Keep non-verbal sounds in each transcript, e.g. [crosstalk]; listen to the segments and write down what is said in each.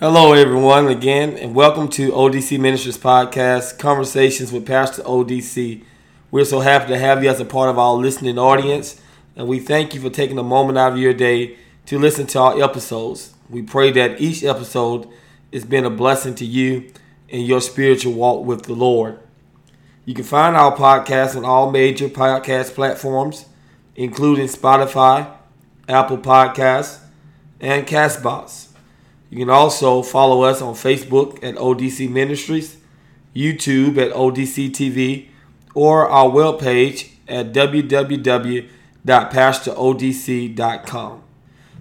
Hello, everyone, again, and welcome to ODC Ministries Podcast Conversations with Pastor ODC. We're so happy to have you as a part of our listening audience, and we thank you for taking a moment out of your day to listen to our episodes. We pray that each episode has been a blessing to you in your spiritual walk with the Lord. You can find our podcast on all major podcast platforms, including Spotify, Apple Podcasts, and Castbox. You can also follow us on Facebook at ODC Ministries, YouTube at ODC TV, or our webpage at www.pastorodc.com.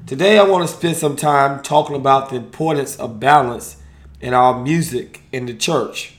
Today, I want to spend some time talking about the importance of balance in our music in the church.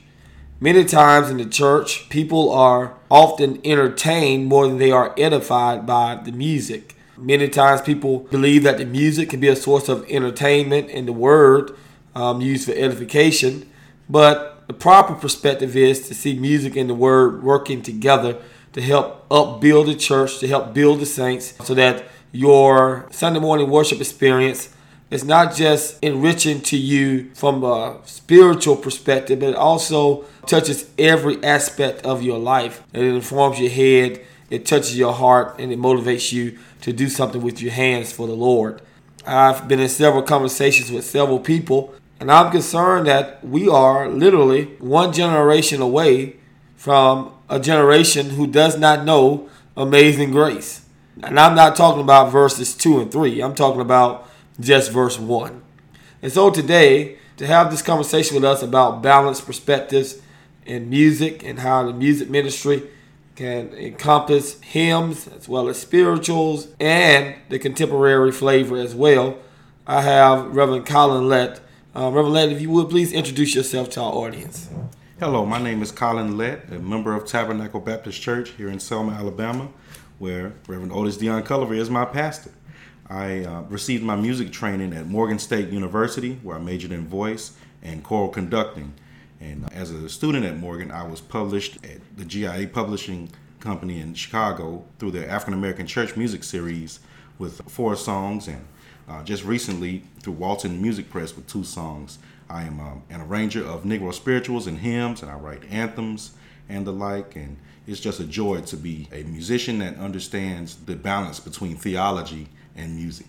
Many times in the church, people are often entertained more than they are edified by the music. Many times people believe that the music can be a source of entertainment and the word um, used for edification. But the proper perspective is to see music and the word working together to help upbuild the church, to help build the saints, so that your Sunday morning worship experience is not just enriching to you from a spiritual perspective, but it also touches every aspect of your life. And it informs your head, it touches your heart, and it motivates you to do something with your hands for the Lord. I've been in several conversations with several people, and I'm concerned that we are literally one generation away from a generation who does not know amazing grace. And I'm not talking about verses 2 and 3, I'm talking about just verse 1. And so today, to have this conversation with us about balanced perspectives in music and how the music ministry can encompass hymns as well as spirituals and the contemporary flavor as well. I have Reverend Colin Lett. Uh, Reverend Lett, if you would please introduce yourself to our audience. Hello, my name is Colin Lett, a member of Tabernacle Baptist Church here in Selma, Alabama, where Reverend Otis Dion Cullery is my pastor. I uh, received my music training at Morgan State University, where I majored in voice and choral conducting. And as a student at Morgan, I was published at the GIA Publishing Company in Chicago through the African American Church Music Series with four songs, and uh, just recently through Walton Music Press with two songs. I am um, an arranger of Negro spirituals and hymns, and I write anthems and the like. And it's just a joy to be a musician that understands the balance between theology and music.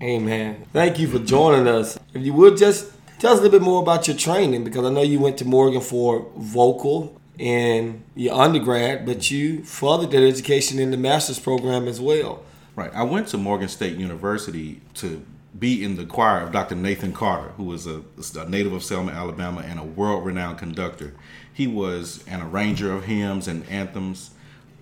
Amen. Thank you for joining us. If you would just Tell us a little bit more about your training because I know you went to Morgan for vocal in your undergrad, but you furthered that education in the master's program as well. Right. I went to Morgan State University to be in the choir of Dr. Nathan Carter, who was a, a native of Selma, Alabama, and a world renowned conductor. He was an arranger of hymns and anthems.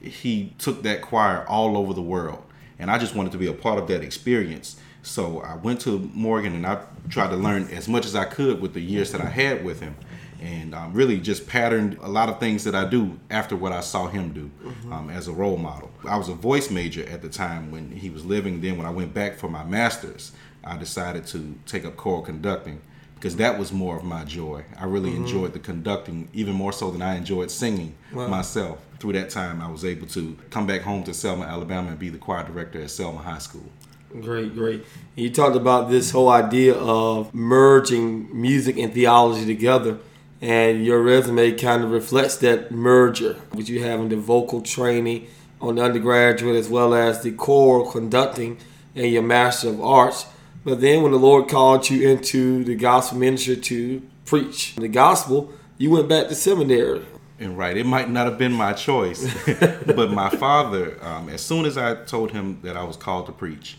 He took that choir all over the world. And I just wanted to be a part of that experience. So I went to Morgan and I tried to learn as much as I could with the years that I had with him. And um, really just patterned a lot of things that I do after what I saw him do mm-hmm. um, as a role model. I was a voice major at the time when he was living. Then, when I went back for my master's, I decided to take up choral conducting because that was more of my joy. I really mm-hmm. enjoyed the conducting even more so than I enjoyed singing wow. myself. Through that time, I was able to come back home to Selma, Alabama, and be the choir director at Selma High School. Great, great. You talked about this whole idea of merging music and theology together, and your resume kind of reflects that merger, which you have in the vocal training on the undergraduate as well as the choral conducting and your Master of Arts. But then when the Lord called you into the gospel ministry to preach the gospel, you went back to seminary. And right, it might not have been my choice, [laughs] but my father, um, as soon as I told him that I was called to preach,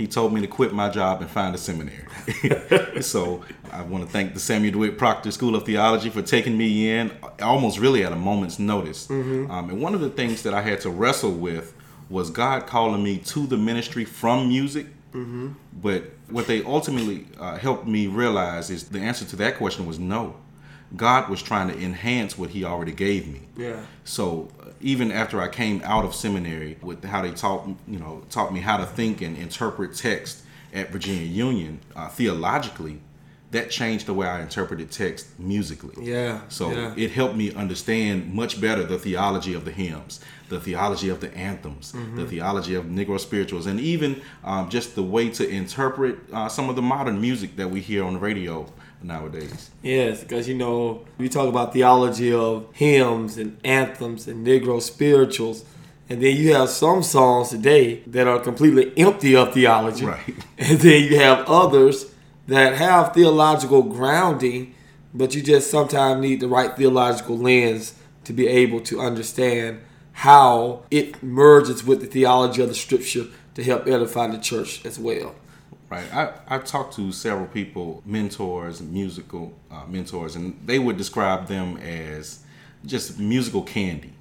he told me to quit my job and find a seminary. [laughs] so I want to thank the Samuel DeWitt Proctor School of Theology for taking me in almost really at a moment's notice. Mm-hmm. Um, and one of the things that I had to wrestle with was God calling me to the ministry from music. Mm-hmm. But what they ultimately uh, helped me realize is the answer to that question was no. God was trying to enhance what He already gave me. Yeah. So even after I came out of seminary, with how they taught you know taught me how to think and interpret text at Virginia Union uh, theologically, that changed the way I interpreted text musically. Yeah. So yeah. it helped me understand much better the theology of the hymns, the theology of the anthems, Mm-hmm. the theology of Negro spirituals, and even um, just the way to interpret uh, some of the modern music that we hear on the radio nowadays. Yes, because you know, we talk about theology of hymns and anthems and Negro spirituals, and then you have some songs today that are completely empty of theology. Right. [laughs] And then you have others that have theological grounding, but you just sometimes need the right theological lens to be able to understand how it merges with the theology of the scripture to help edify the church as well. Right. I, I've talked to several people, mentors, musical uh, mentors, and they would describe them as just musical candy.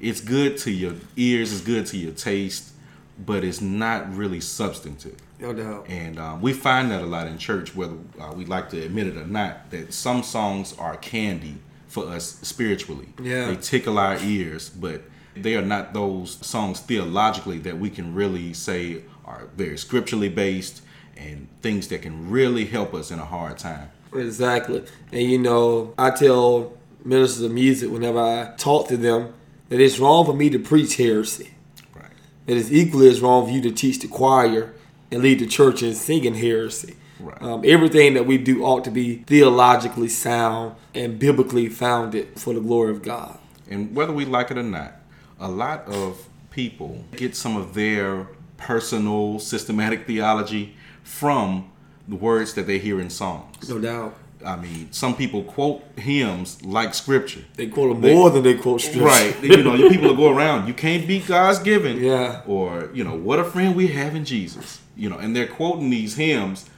It's good to your ears, it's good to your taste, but it's not really substantive. No doubt. And um, we find that a lot in church, whether uh, we like to admit it or not, that some songs are candy for us spiritually. Yeah. They tickle our ears, but they are not those songs theologically that we can really say are very scripturally based and things that can really help us in a hard time. Exactly. And you know, I tell ministers of music whenever I talk to them that it's wrong for me to preach heresy. Right. It is equally as wrong for you to teach the choir and lead the church in singing heresy. Right. Um, everything that we do ought to be theologically sound and biblically founded for the glory of God. And whether we like it or not, a lot of people get some of their personal systematic theology from the words that they hear in songs. No doubt. I mean, some people quote hymns like scripture. They quote them more than they quote scripture. Right. you know, people will go around, you can't beat God's given. Yeah. Or, you know, what a friend we have in Jesus. You know, and they're quoting these hymns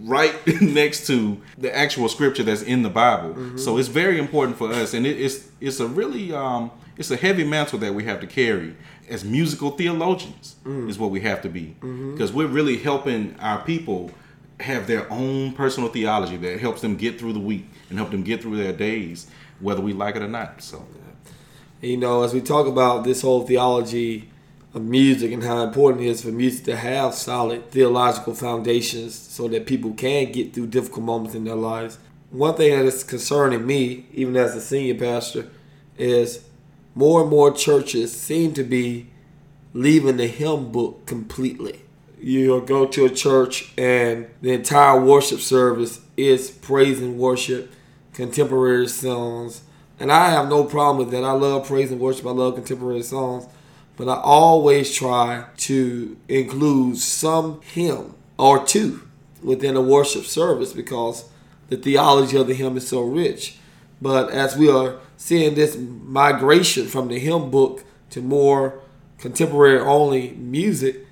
right [laughs] next to the actual scripture that's in the Bible. Mm-hmm. So it's very important for us and it, it's it's a really um it's a heavy mantle that we have to carry as musical theologians Mm. is what we have to be. Mm-hmm. Because we're really helping our people have their own personal theology that helps them get through the week and help them get through their days, whether we like it or not. So You know, as we talk about this whole theology of music and how important it is for music to have solid theological foundations so that people can get through difficult moments in their lives. One thing that is concerning me, even as a senior pastor, is more and more churches seem to be leaving the hymn book completely. You'll go to a church and the entire worship service is praise and worship, contemporary songs. And I have no problem with that. I love praise and worship. I love contemporary songs. But I always try to include some hymn or two within a worship service because the theology of the hymn is so rich. But as we are seeing this migration from the hymn book to more contemporary only music,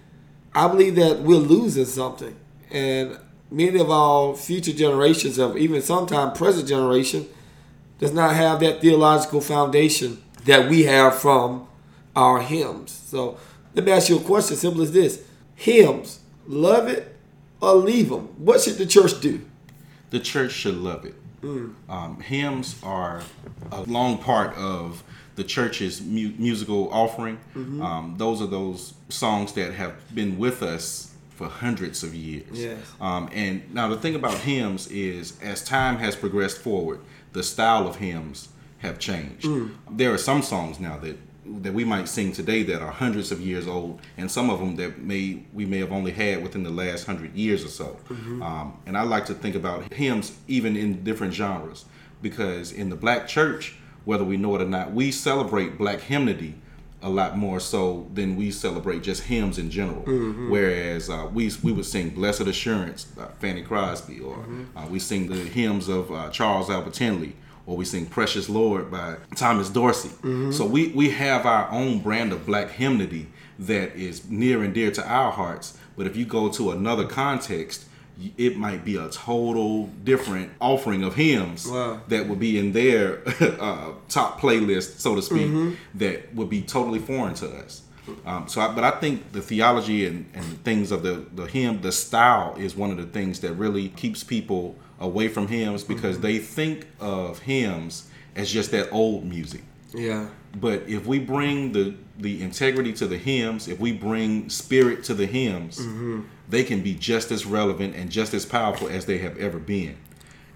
I believe that we're losing something. And many of our future generations of even sometime present generation does not have that theological foundation that we have from our hymns. So let me ask you a question, simple as this. Hymns, love it or leave them? What should the church do? the church should love it. Um, hymns are a long part of the church's mu- musical offering. Um, those are those songs that have been with us for hundreds of years. Yes. Um, and now the thing about hymns is, as time has progressed forward, the style of hymns have changed. There are some songs now that that we might sing today that are hundreds of years old, and some of them that may we may have only had within the last hundred years or so. Um, and I like to think about hymns even in different genres, because in the black church, whether we know it or not, we celebrate black hymnody a lot more so than we celebrate just hymns in general. Whereas uh, we we would sing "Blessed Assurance" by Fanny Crosby, or uh, we sing the hymns of uh, Charles Albert Tindley, or we sing "Precious Lord" by Thomas Dorsey. So we we have our own brand of black hymnody that is near and dear to our hearts. But if you go to another context, it might be a total different offering of hymns Wow. that would be in their [laughs] uh, top playlist, so to speak, that would be totally foreign to us. Um, so, I, but I think the theology and, and things of the the hymn, the style is one of the things that really keeps people away from hymns because they think of hymns as just that old music. Yeah. But if we bring the the integrity to the hymns, if we bring spirit to the hymns, they can be just as relevant and just as powerful as they have ever been.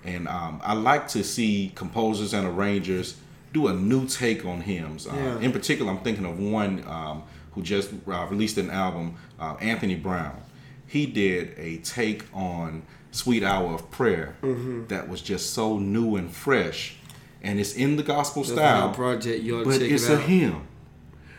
And um, I like to see composers and arrangers do a new take on hymns. Uh, Yeah. In particular, I'm thinking of one um, who just uh, released an album, uh, Anthony Brown. He did a take on Sweet Hour of Prayer Mm-hmm. that was just so new and fresh. And it's in the gospel That's style project. To but it's it a hymn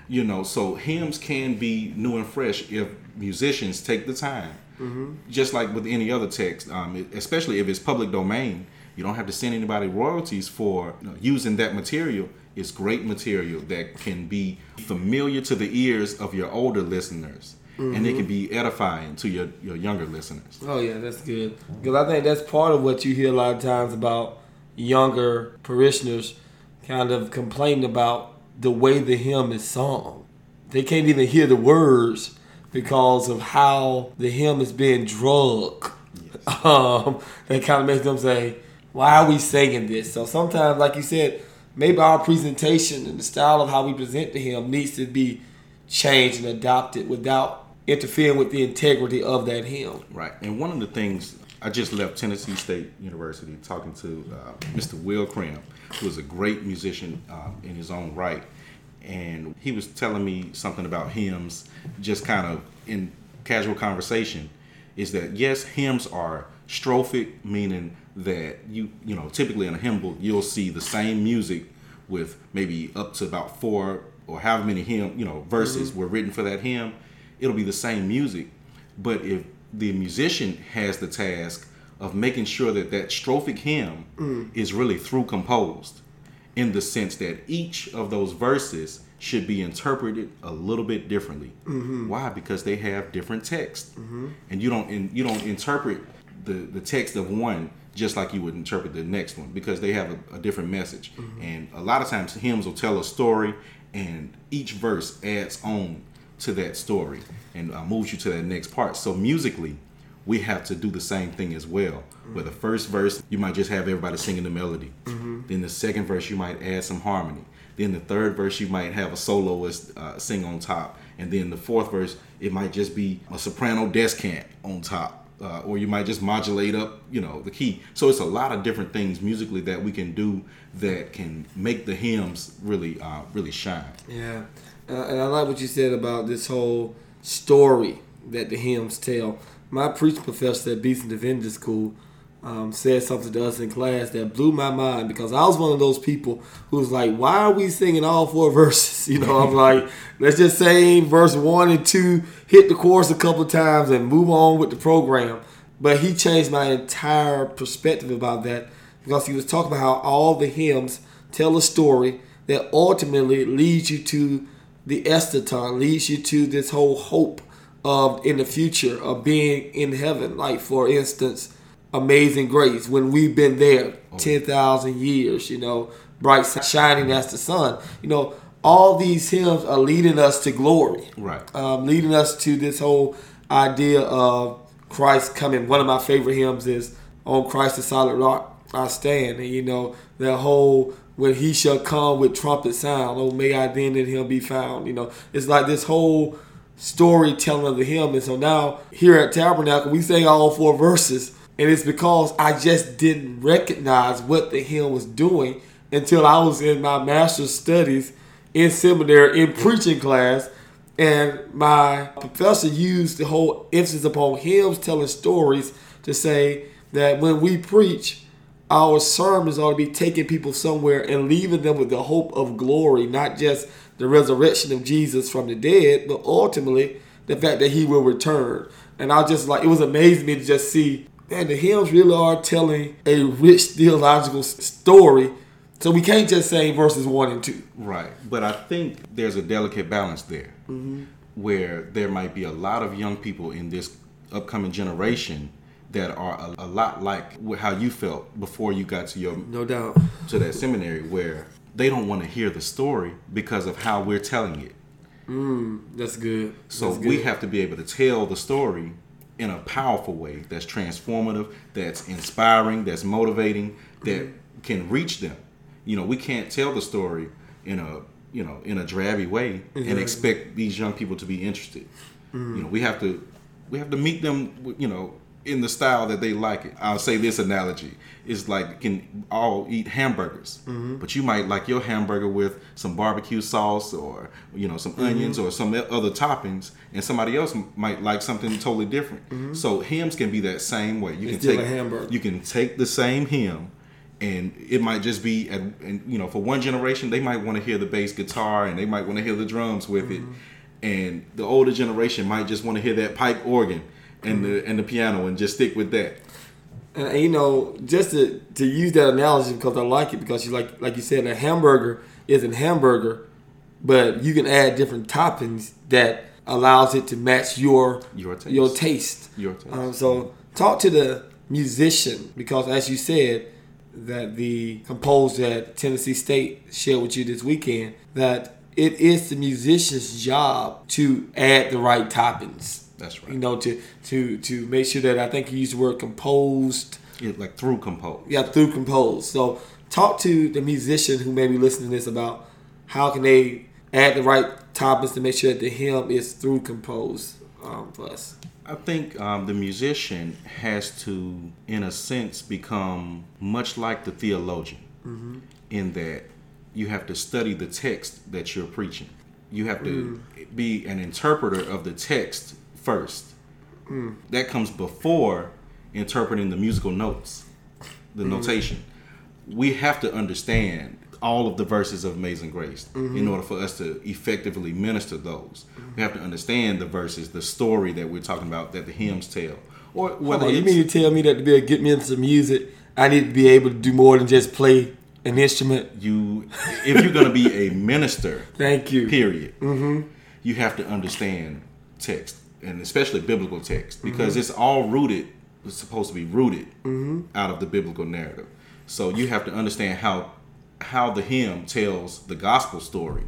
you know so hymns can be new and fresh if musicians take the time Mm-hmm. just like with any other text um, especially if it's public domain you don't have to send anybody royalties for you know, using that material it's great material that can be familiar to the ears of your older listeners and Mm-hmm. it can be edifying to your, your younger listeners Oh yeah, that's good. Because I think that's part of what you hear a lot of times about younger parishioners kind of complaining about the way the hymn is sung. They can't even hear the words because of how the hymn is being drug. [laughs] Um, that kind of makes them say, "Why are we singing this?" So sometimes, like you said, maybe our presentation and the style of how we present the hymn needs to be changed and adopted without interfering with the integrity of that hymn. Right. And one of the things I just left Tennessee State University talking to uh, Mr. Will Cram, who is a great musician um, in his own right. And he was telling me something about hymns, just kind of in casual conversation, is that yes, hymns are strophic, meaning that you, you know, typically in a hymn book, you'll see the same music with maybe up to about four or however many hymn, you know, verses were written for that hymn. It'll be the same music. But if the musician has the task of making sure that that strophic hymn mm. is really through composed in the sense that each of those verses should be interpreted a little bit differently. Mm-hmm. Why? Because they have different text, mm-hmm. and you don't in, you don't interpret the the text of one just like you would interpret the next one because they have a, a different message. Mm-hmm. And a lot of times hymns will tell a story, and each verse adds on to that story and uh, moves you to that next part. So musically, we have to do the same thing as well. Where the first verse, you might just have everybody singing the melody. Then the second verse, you might add some harmony. Then the third verse, you might have a soloist uh, sing on top. And then the fourth verse, it might just be a soprano descant on top. Uh, or you might just modulate up, you know, the key. So it's a lot of different things musically that we can do that can make the hymns really, uh, really shine. Yeah, uh, and I like what you said about this whole story that the hymns tell. My preaching professor at Beeson Divinity School um, said something to us in class that blew my mind because I was one of those people who was like, "Why are we singing all four [laughs] verses?" You know, I'm like, "Let's just sing verse one and two, hit the chorus a couple times, and move on with the program." But he changed my entire perspective about that because he was talking about how all the hymns tell a story that ultimately leads you to the eschaton, leads you to this whole hope of in the future of being in heaven. Like for instance, Amazing Grace, when we've been there ten thousand years, you know, bright shining as the sun. You know, all these hymns are leading us to glory Right. um, leading us to this whole idea of Christ coming. One of my favorite hymns is "On Christ the Solid Rock I Stand," and you know the whole "When He shall come with trumpet sound, oh may I then in Him be found." You know, it's like this whole storytelling of the hymn. And so now here at Tabernacle, we sing all four verses, and it's because I just didn't recognize what the hymn was doing until I was in my master's studies in seminary in preaching class and my professor used the whole emphasis upon hymns telling stories to say that when we preach, our sermons ought to be taking people somewhere and leaving them with the hope of glory, not just the resurrection of Jesus from the dead, but ultimately the fact that he will return. And I just like, it was amazing me to just see, man, the hymns really are telling a rich theological story. So we can't just say verses one and two. Right. But I think there's a delicate balance there mm-hmm. where there might be a lot of young people in this upcoming generation that are a, a lot like how you felt before you got to your No doubt. to that seminary where they don't want to hear the story because of how we're telling it. Mm, that's good. So That's we have to be able to tell the story in a powerful way that's transformative, that's inspiring, that's motivating, that mm-hmm. can reach them. You know, we can't tell the story in a you know in a drabby way and expect these young people to be interested. You mm. know, we have to we have to meet them you know in the style that they like it. I'll say this analogy: it's like you can all eat hamburgers, Mm-hmm. but you might like your hamburger with some barbecue sauce or you know some Mm-hmm. onions or some other toppings, and somebody else might like something totally different. So hymns can be that same way. You Mm-hmm. It's can take a hamburger. you can take the same hymn and it might just be at and you know for one generation they might want to hear the bass guitar and they might want to hear the drums with Mm-hmm. it and the older generation might just want to hear that pipe organ and the and the piano and just stick with that And, and, you know, just to, to use that analogy because I like it because you like like you said, a hamburger is a hamburger, but you can add different toppings that allows it to match your Your taste. Your taste. Your taste. Um, so talk to the musician because as you said that the composer at Tennessee State shared with you this weekend that it is the musician's job to add the right toppings. That's right. You know, to to to make sure that I think you used the word composed. it, like through composed. Yeah, through compose. So talk to the musician who may be listening to this about how can they add the right topics to make sure that the hymn is through composed um, for us. I think um, the musician has to, in a sense, become much like the theologian, in that you have to study the text that you're preaching. You have to be an interpreter of the text first. That comes before interpreting the musical notes, the mm-hmm. notation. We have to understand all of the verses of Amazing Grace in mm-hmm. order for us to effectively minister those. We have to understand the verses, the story that we're talking about that the hymns tell. Or whether Oh, you mean to tell me that to be able to get me into some music, I need to be able to do more than just play an instrument? you if you're going to be a minister [laughs] Thank you. period mm-hmm. you have to understand text and especially biblical text because mm-hmm. it's all rooted it's supposed to be rooted mm-hmm. out of the biblical narrative. So you have to understand how how the hymn tells the gospel story.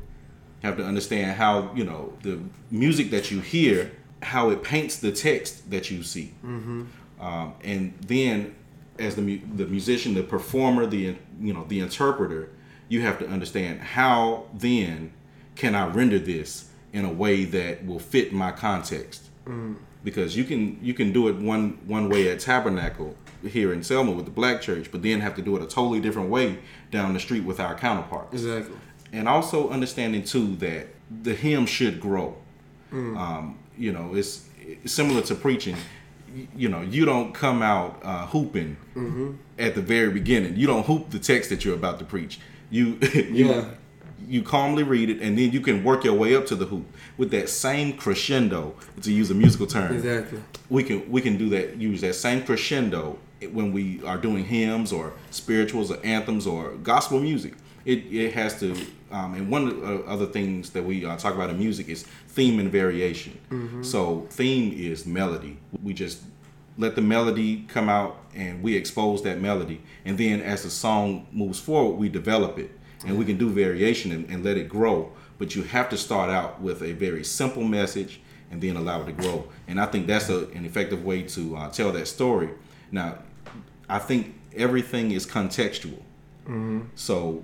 You have to understand how you know the music that you hear how it paints the text that you see. Mm-hmm. Um, and then as the the musician, the performer, the you know the interpreter, you have to understand how then can I render this in a way that will fit my context. Because you can you can do it one one way at Tabernacle here in Selma with the Black Church, but then have to do it a totally different way down the street with our counterparts Exactly. and also understanding too that the hymn should grow. Um, you know, it's, it's similar to preaching. You know, you don't come out uh, hooping at the very beginning. You don't hoop the text that you're about to preach. You [laughs] you Yeah. You calmly read it, and then you can work your way up to the hoop with that same crescendo. To use a musical term, Exactly. we can we can do that use that same crescendo when we are doing hymns or spirituals or anthems or gospel music. It, it has to um, and one of the other things that we uh, talk about in music is theme and variation. So theme is melody. We just let the melody come out and we expose that melody. And then as the song moves forward we develop it and we can do variation and, and let it grow. But you have to start out with a very simple message and then allow it to grow. And i think that's a, an effective way to uh, tell that story. Now i think everything is contextual. So,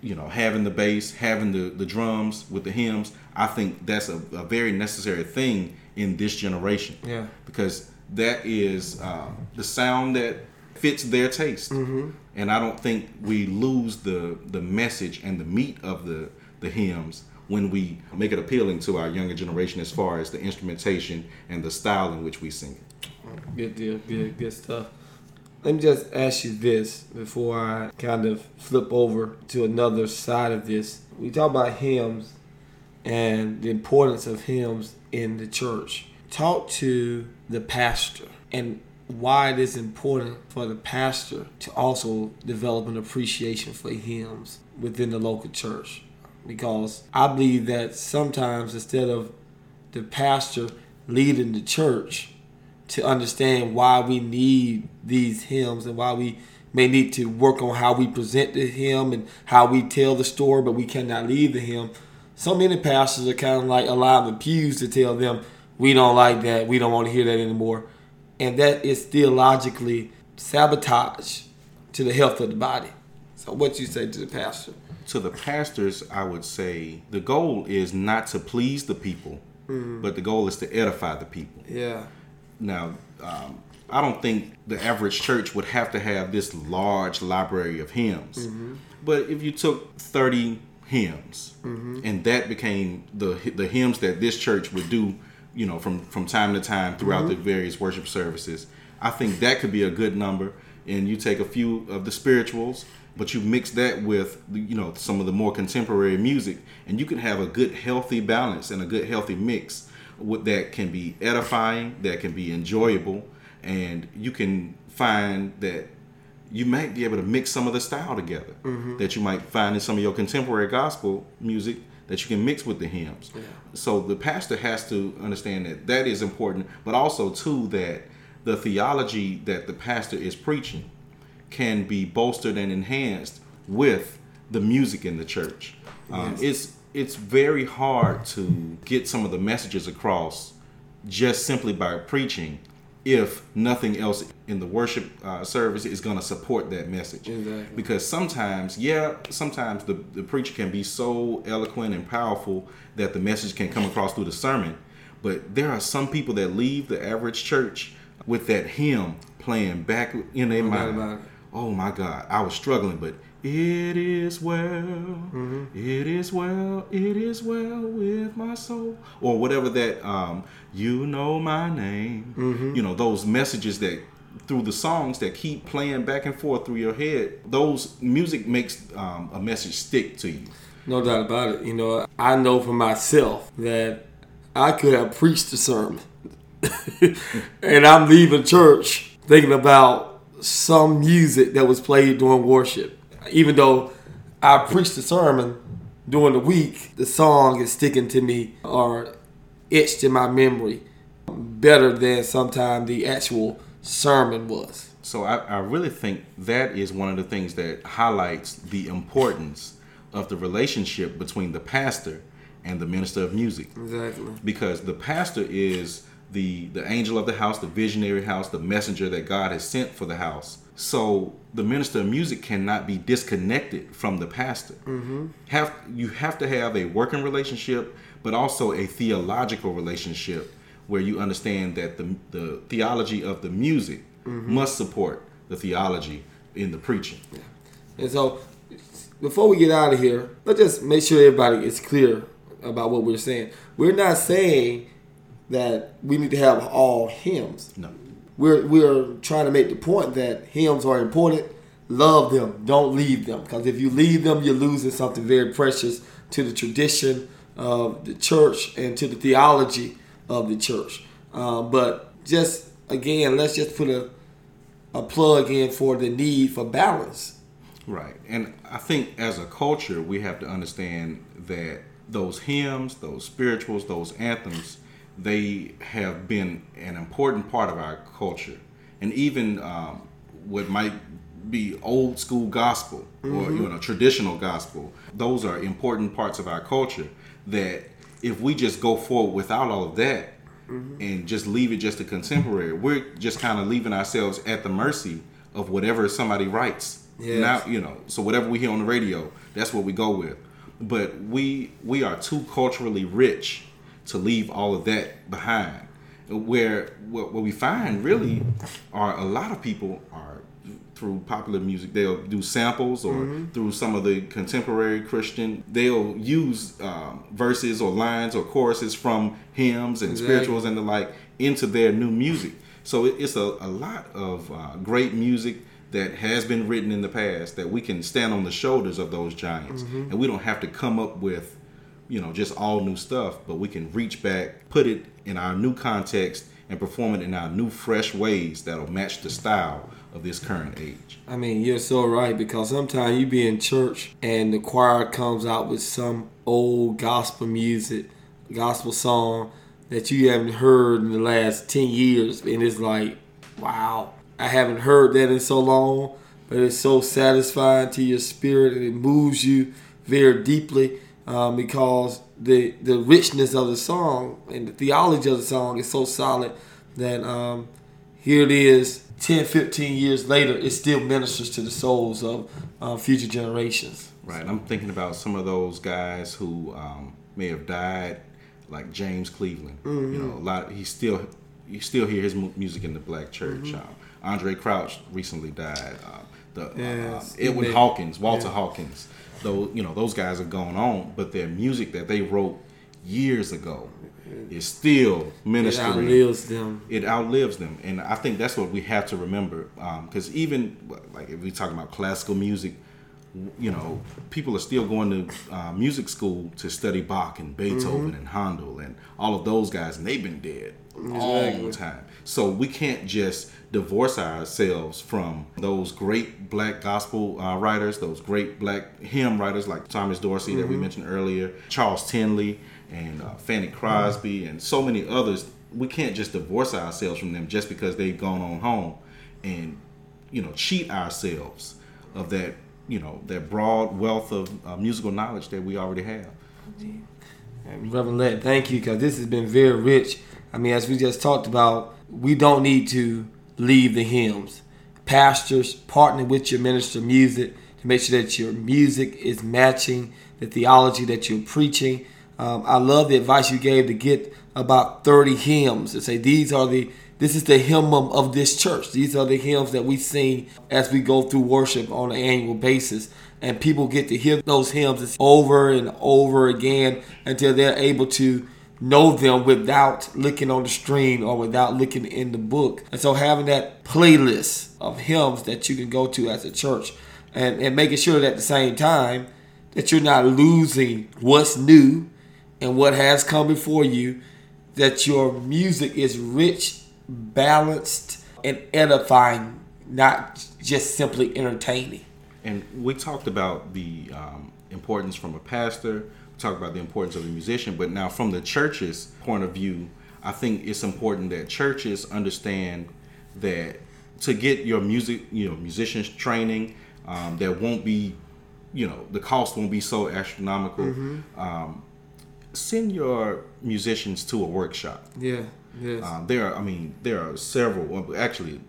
you know, having the bass, having the, the drums with the hymns, I think that's a, a very necessary thing in this generation. Yeah. Because that is uh, the sound that fits their taste. Mm-hmm. And I don't think we lose the the message and the meat of the the hymns when we make it appealing to our younger generation as far as the instrumentation and the style in which we sing it. Good deal. Good, good stuff. Let me just ask you this before I kind of flip over to another side of this. We talk about hymns and the importance of hymns in the church. Talk to the pastor and why it is important for the pastor to also develop an appreciation for hymns within the local church. Because I believe that sometimes instead of the pastor leading the church, to understand why we need these hymns and why we may need to work on how we present the hymn and how we tell the story, but we cannot leave the hymn. So many pastors are kind of like allowing the pews to tell them, we don't like that, we don't want to hear that anymore. And that is theologically sabotage to the health of the body. So, what you say to the pastor? to the pastors, I would say the goal is not to please the people, but the goal is to edify the people. Yeah. Now, um, I don't think the average church would have to have this large library of hymns. Mm-hmm. But if you took 30 hymns mm-hmm. and that became the the hymns that this church would do, you know, from from time to time throughout mm-hmm. the various worship services, I think that could be a good number. And you take a few of the spirituals, but you mix that with you know some of the more contemporary music, and you can have a good healthy balance and a good healthy mix that can be edifying, that can be enjoyable, and you can find that you might be able to mix some of the style together mm-hmm. that you might find in some of your contemporary gospel music that you can mix with the hymns. Yeah. So the pastor has to understand that that is important, but also too that the theology that the pastor is preaching can be bolstered and enhanced with the music in the church. Um, yes. it's it's very hard to get some of the messages across just simply by preaching if nothing else in the worship uh, service is going to support that message. Exactly. Because sometimes, yeah, sometimes the, the preacher can be so eloquent and powerful that the message can come across through the sermon. But there are some people that leave the average church with that hymn playing back in their mind. Oh my God, I was struggling, but it is well, mm-hmm. it is well, it is well with my soul, or whatever that um, you know my name. Mm-hmm. You know those messages that through the songs that keep playing back and forth through your head. Those music makes um, a message stick to you. No doubt about it. You know, I know for myself that I could have preached a sermon, [laughs] and I'm leaving church thinking about some music that was played during worship even though I preached the sermon during the week, the song is sticking to me or etched in my memory better than sometimes the actual sermon was. So I, I really think that is one of the things that highlights the importance of the relationship between the pastor and the minister of music. Exactly. Because the pastor is the the angel of the house, the visionary house, the messenger that God has sent for the house. So the minister of music cannot be disconnected from the pastor. Mm-hmm. Have you have to have a working relationship, but also a theological relationship where you understand that the the theology of the music mm-hmm. must support the theology in the preaching. Yeah. And so, before we get out of here, let's just make sure everybody is clear about what we're saying. We're not saying that we need to have all hymns. No we're we're trying to make the point that hymns are important. Love them. Don't leave them. Because if you leave them, you're losing something very precious to the tradition of the church and to the theology of the church. Uh, but just again, let's just put a a plug in for the need for balance. Right. And I think as a culture, we have to understand that those hymns, those spirituals, those anthems they have been an important part of our culture, and even um, what might be old school gospel mm-hmm. or you know traditional gospel. Those are important parts of our culture that if we just go forward without all of that mm-hmm. and just leave it just a contemporary, we're just kind of leaving ourselves at the mercy of whatever somebody writes. Yes. Now you know, so whatever we hear on the radio, that's what we go with. But we we are too culturally rich to leave all of that behind. Where what, what we find really are a lot of people are through popular music they'll do samples or mm-hmm. through some of the contemporary christian they'll use um, verses or lines or choruses from hymns and exactly. spirituals and the like into their new music so it's a, a lot of uh, great music that has been written in the past that we can stand on the shoulders of those giants mm-hmm. and we don't have to come up with you know, just all new stuff, but we can reach back, put it in our new context, and perform it in our new, fresh ways that'll match the style of this current age. I mean, you're so right because sometimes you be in church and the choir comes out with some old gospel music, gospel song that you haven't heard in the last 10 years, and it's like, wow, I haven't heard that in so long, but it's so satisfying to your spirit and it moves you very deeply um, because the the richness of the song and the theology of the song is so solid that um, here it is 10 15 years later it still ministers to the souls of uh, future generations right i'm thinking about some of those guys who um, may have died like james cleveland mm-hmm. you know a lot he still you still hear his music in the black church. Mm-hmm. Um, Andraé Crouch recently died. Um, the uh, Yes, Edwin he. Hawkins, Walter Yeah. Hawkins. Though you know those guys are going on, but their music that they wrote years ago is still It outlives them. it outlives them and i think that's what we have to remember um, because even like if we talk about classical music you know people are still going to uh, music school to study bach and beethoven and handel and all of those guys and they've been dead all the time. So we can't just divorce ourselves from those great black gospel uh, writers those great black hymn writers like thomas dorsey that we mentioned earlier charles tindley and uh, fanny crosby and so many others. We can't just divorce ourselves from them just because they've gone on home and you know cheat ourselves of that you know that broad wealth of uh, musical knowledge that we already have Reverend Lett, thank you, because this has been very rich. I mean, as we just talked about, we don't need to leave the hymns. Pastors, partner with your minister of music to make sure that your music is matching the theology that you're preaching. Um, I love the advice you gave to get about 30 hymns and say these are the this is the hymn of this church. These are the hymns that we sing as we go through worship on an annual basis. And people get to hear those hymns over and over again until they're able to know them without looking on the screen or without looking in the book. And so having that playlist of hymns that you can go to as a church and, and making sure that at the same time that you're not losing what's new and what has come before you, that your music is rich, balanced, and edifying, not just simply entertaining. And we talked about the um, importance from a pastor. We talked about the importance of a musician. But now, from the church's point of view, I think it's important that churches understand that to get your music, you know, musicians training, um, there won't be, you know, the cost won't be so astronomical. Um, send your musicians to a workshop. Yeah, yes. Um, there are, I mean, there are several. Actually,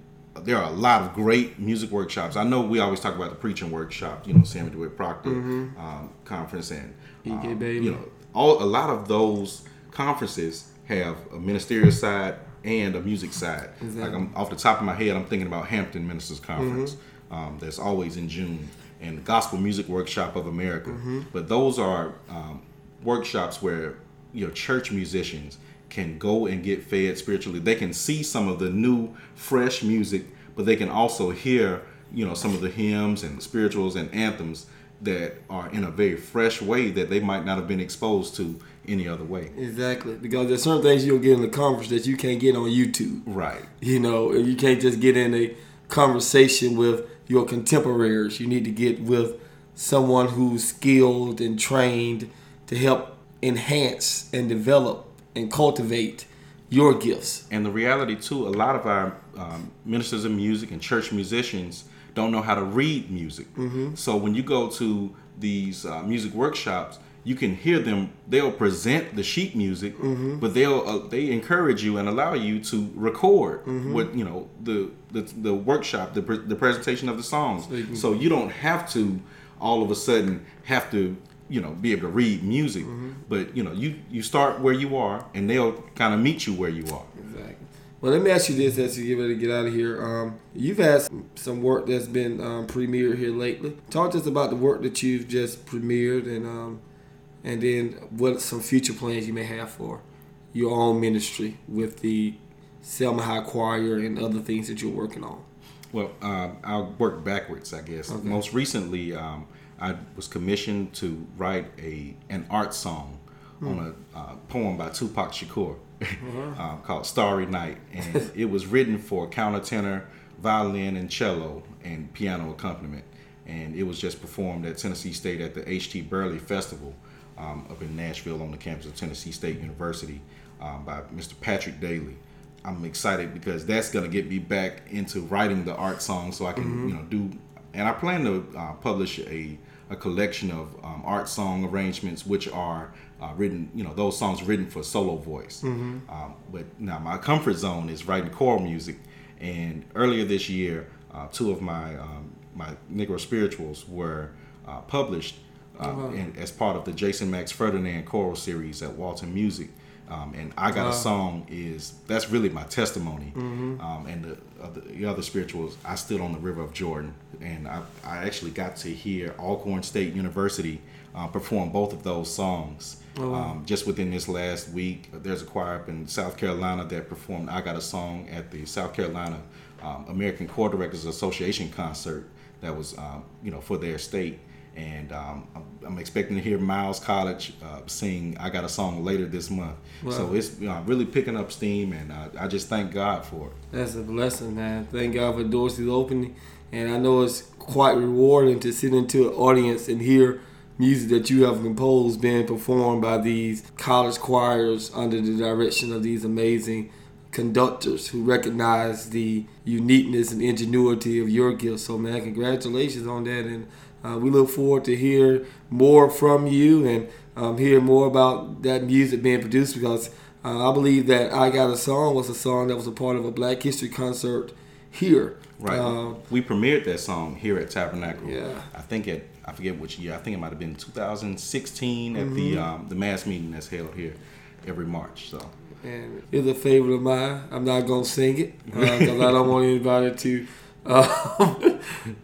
there are a lot of great music workshops. I know we always talk about the preaching workshop, you know, Sammy DeWitt Proctor um, conference, and um, you know, all a lot of those conferences have a ministerial side and a music side. Like I'm off the top of my head, I'm thinking about Hampton Ministers Conference. Um, that's always in June, and the Gospel Music Workshop of America. But those are um, workshops where you know church musicians can go and get fed spiritually. They can see some of the new, fresh music, but they can also hear, you know, some of the hymns and spirituals and anthems that are in a very fresh way that they might not have been exposed to any other way. Exactly, because there's certain things you'll get in the conference that you can't get on YouTube. Right. You know, you can't just get in a conversation with your contemporaries. You need to get with someone who's skilled and trained to help enhance and develop and cultivate your gifts. And the reality too, a lot of our um, ministers of music and church musicians don't know how to read music. So when you go to these uh, music workshops, you can hear them. They'll present the sheet music, but they'll uh, they encourage you and allow you to record what you know the the, the workshop, the, pre- the presentation of the songs. So you don't have to all of a sudden have to you know be able to read music, but you know you you start where you are, and they'll kind of meet you where you are. Exactly. Well, let me ask you this as you get ready to get out of here. Um, you've had some- work that's been um, premiered here lately. Talk to us about the work that you've just premiered, and um, and then what some future plans you may have for your own ministry with the Selma High Choir and other things that you're working on. Well, um, I'll work backwards, I guess. Okay. Most recently, um, I was commissioned to write a an art song on a uh, poem by Tupac Shakur [laughs] uh, called "Starry Night," and it was written for countertenor, violin, and cello, and piano accompaniment. And it was just performed at Tennessee State at the H.T. Burleigh Festival um, up in Nashville on the campus of Tennessee State University um, by Mr. Patrick Dailey. I'm excited because that's gonna get me back into writing the art song, so I can you know do. And I plan to uh, publish a a collection of um, art song arrangements, which are uh, written, you know, those songs written for solo voice. Um, but now my comfort zone is writing choral music. And earlier this year, uh, two of my um, my Negro spirituals were uh, published uh, wow. in, as part of the Jason Max Ferdinand choral series at Walton Music. Um, and I got a song is that's really my testimony. Um, and the, uh, the, the other spirituals, I stood on the river of Jordan, and I, I actually got to hear Alcorn State University uh, perform both of those songs. Um, just within this last week, there's a choir up in South Carolina that performed "I Got a Song" at the South Carolina um, American Choral Directors Association concert that was, um, you know, for their state. And um, I'm, I'm expecting to hear Miles College uh, sing "I Got a Song" later this month. So it's you know, really picking up steam, and uh, I just thank God for it. That's a blessing, man. Thank God for doors He's opening. And I know it's quite rewarding to sit into an audience and hear music that you have composed being performed by these college choirs under the direction of these amazing conductors who recognize the uniqueness and ingenuity of your gift. So, man, congratulations on that. And uh, we look forward to hear more from you and um, hear more about that music being produced because uh, I believe that I Got a Song was a song that was a part of a Black History concert here. Right. Um, we premiered that song here at Tabernacle. Yeah. I think it. I forget which year. I think it might have been 2016 at the Mm-hmm. um, the mass meeting that's held here every March. So and it's a favorite of mine. I'm not gonna sing it because I don't want anybody to [laughs] uh,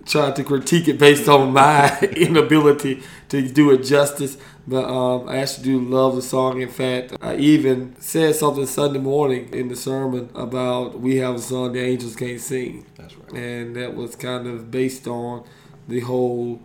try to critique it based on my [laughs] inability to do it justice. But um, I actually do love the song. In fact, I even said something Sunday morning in the sermon about we have a song the angels can't sing, that's right. and that was kind of based on the whole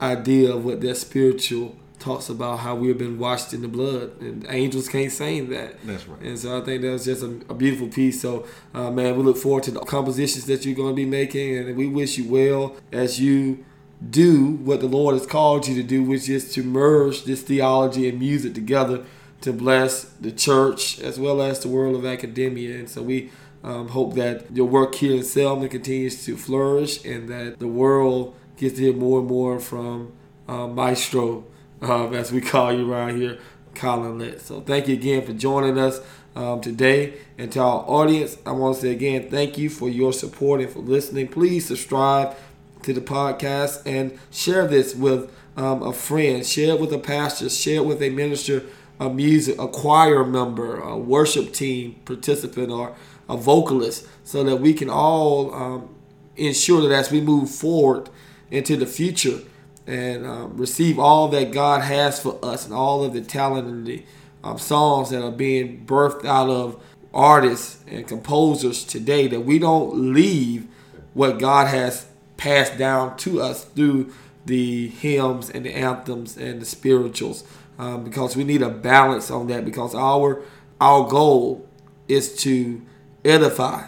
idea of what that spiritual talks about how we've been washed in the blood and angels can't sing that. That's right. and so i think that was just a, a beautiful piece. So uh, man we look forward to the compositions that you're going to be making and we wish you well as you do what the lord has called you to do which is to merge this theology and music together to bless the church as well as the world of academia. And so we um, hope that your work here in Selma continues to flourish and that the world gets to hear more and more from uh, Maestro, um, as we call you around here, Colin Litt. So thank you again for joining us um, today. And to our audience, I want to say again, thank you for your support and for listening. Please subscribe to the podcast and share this with um, a friend, share it with a pastor, share it with a minister of music, a choir member, a worship team participant, or a vocalist, so that we can all um, ensure that as we move forward into the future and um, receive all that God has for us and all of the talent and the um, songs that are being birthed out of artists and composers today, that we don't leave what God has passed down to us through the hymns and the anthems and the spirituals um, because we need a balance on that because our our goal is to edify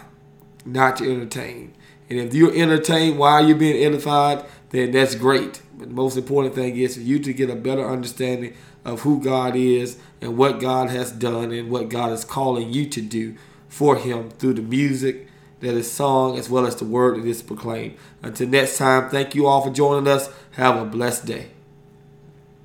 not to entertain. And if you're entertained while you're being edified then that's great but the most important thing is for you to get a better understanding of who God is and what God has done and what God is calling you to do for him through the music that is sung as well as the word that is proclaimed. Until next time, thank you all for joining us. Have a blessed day.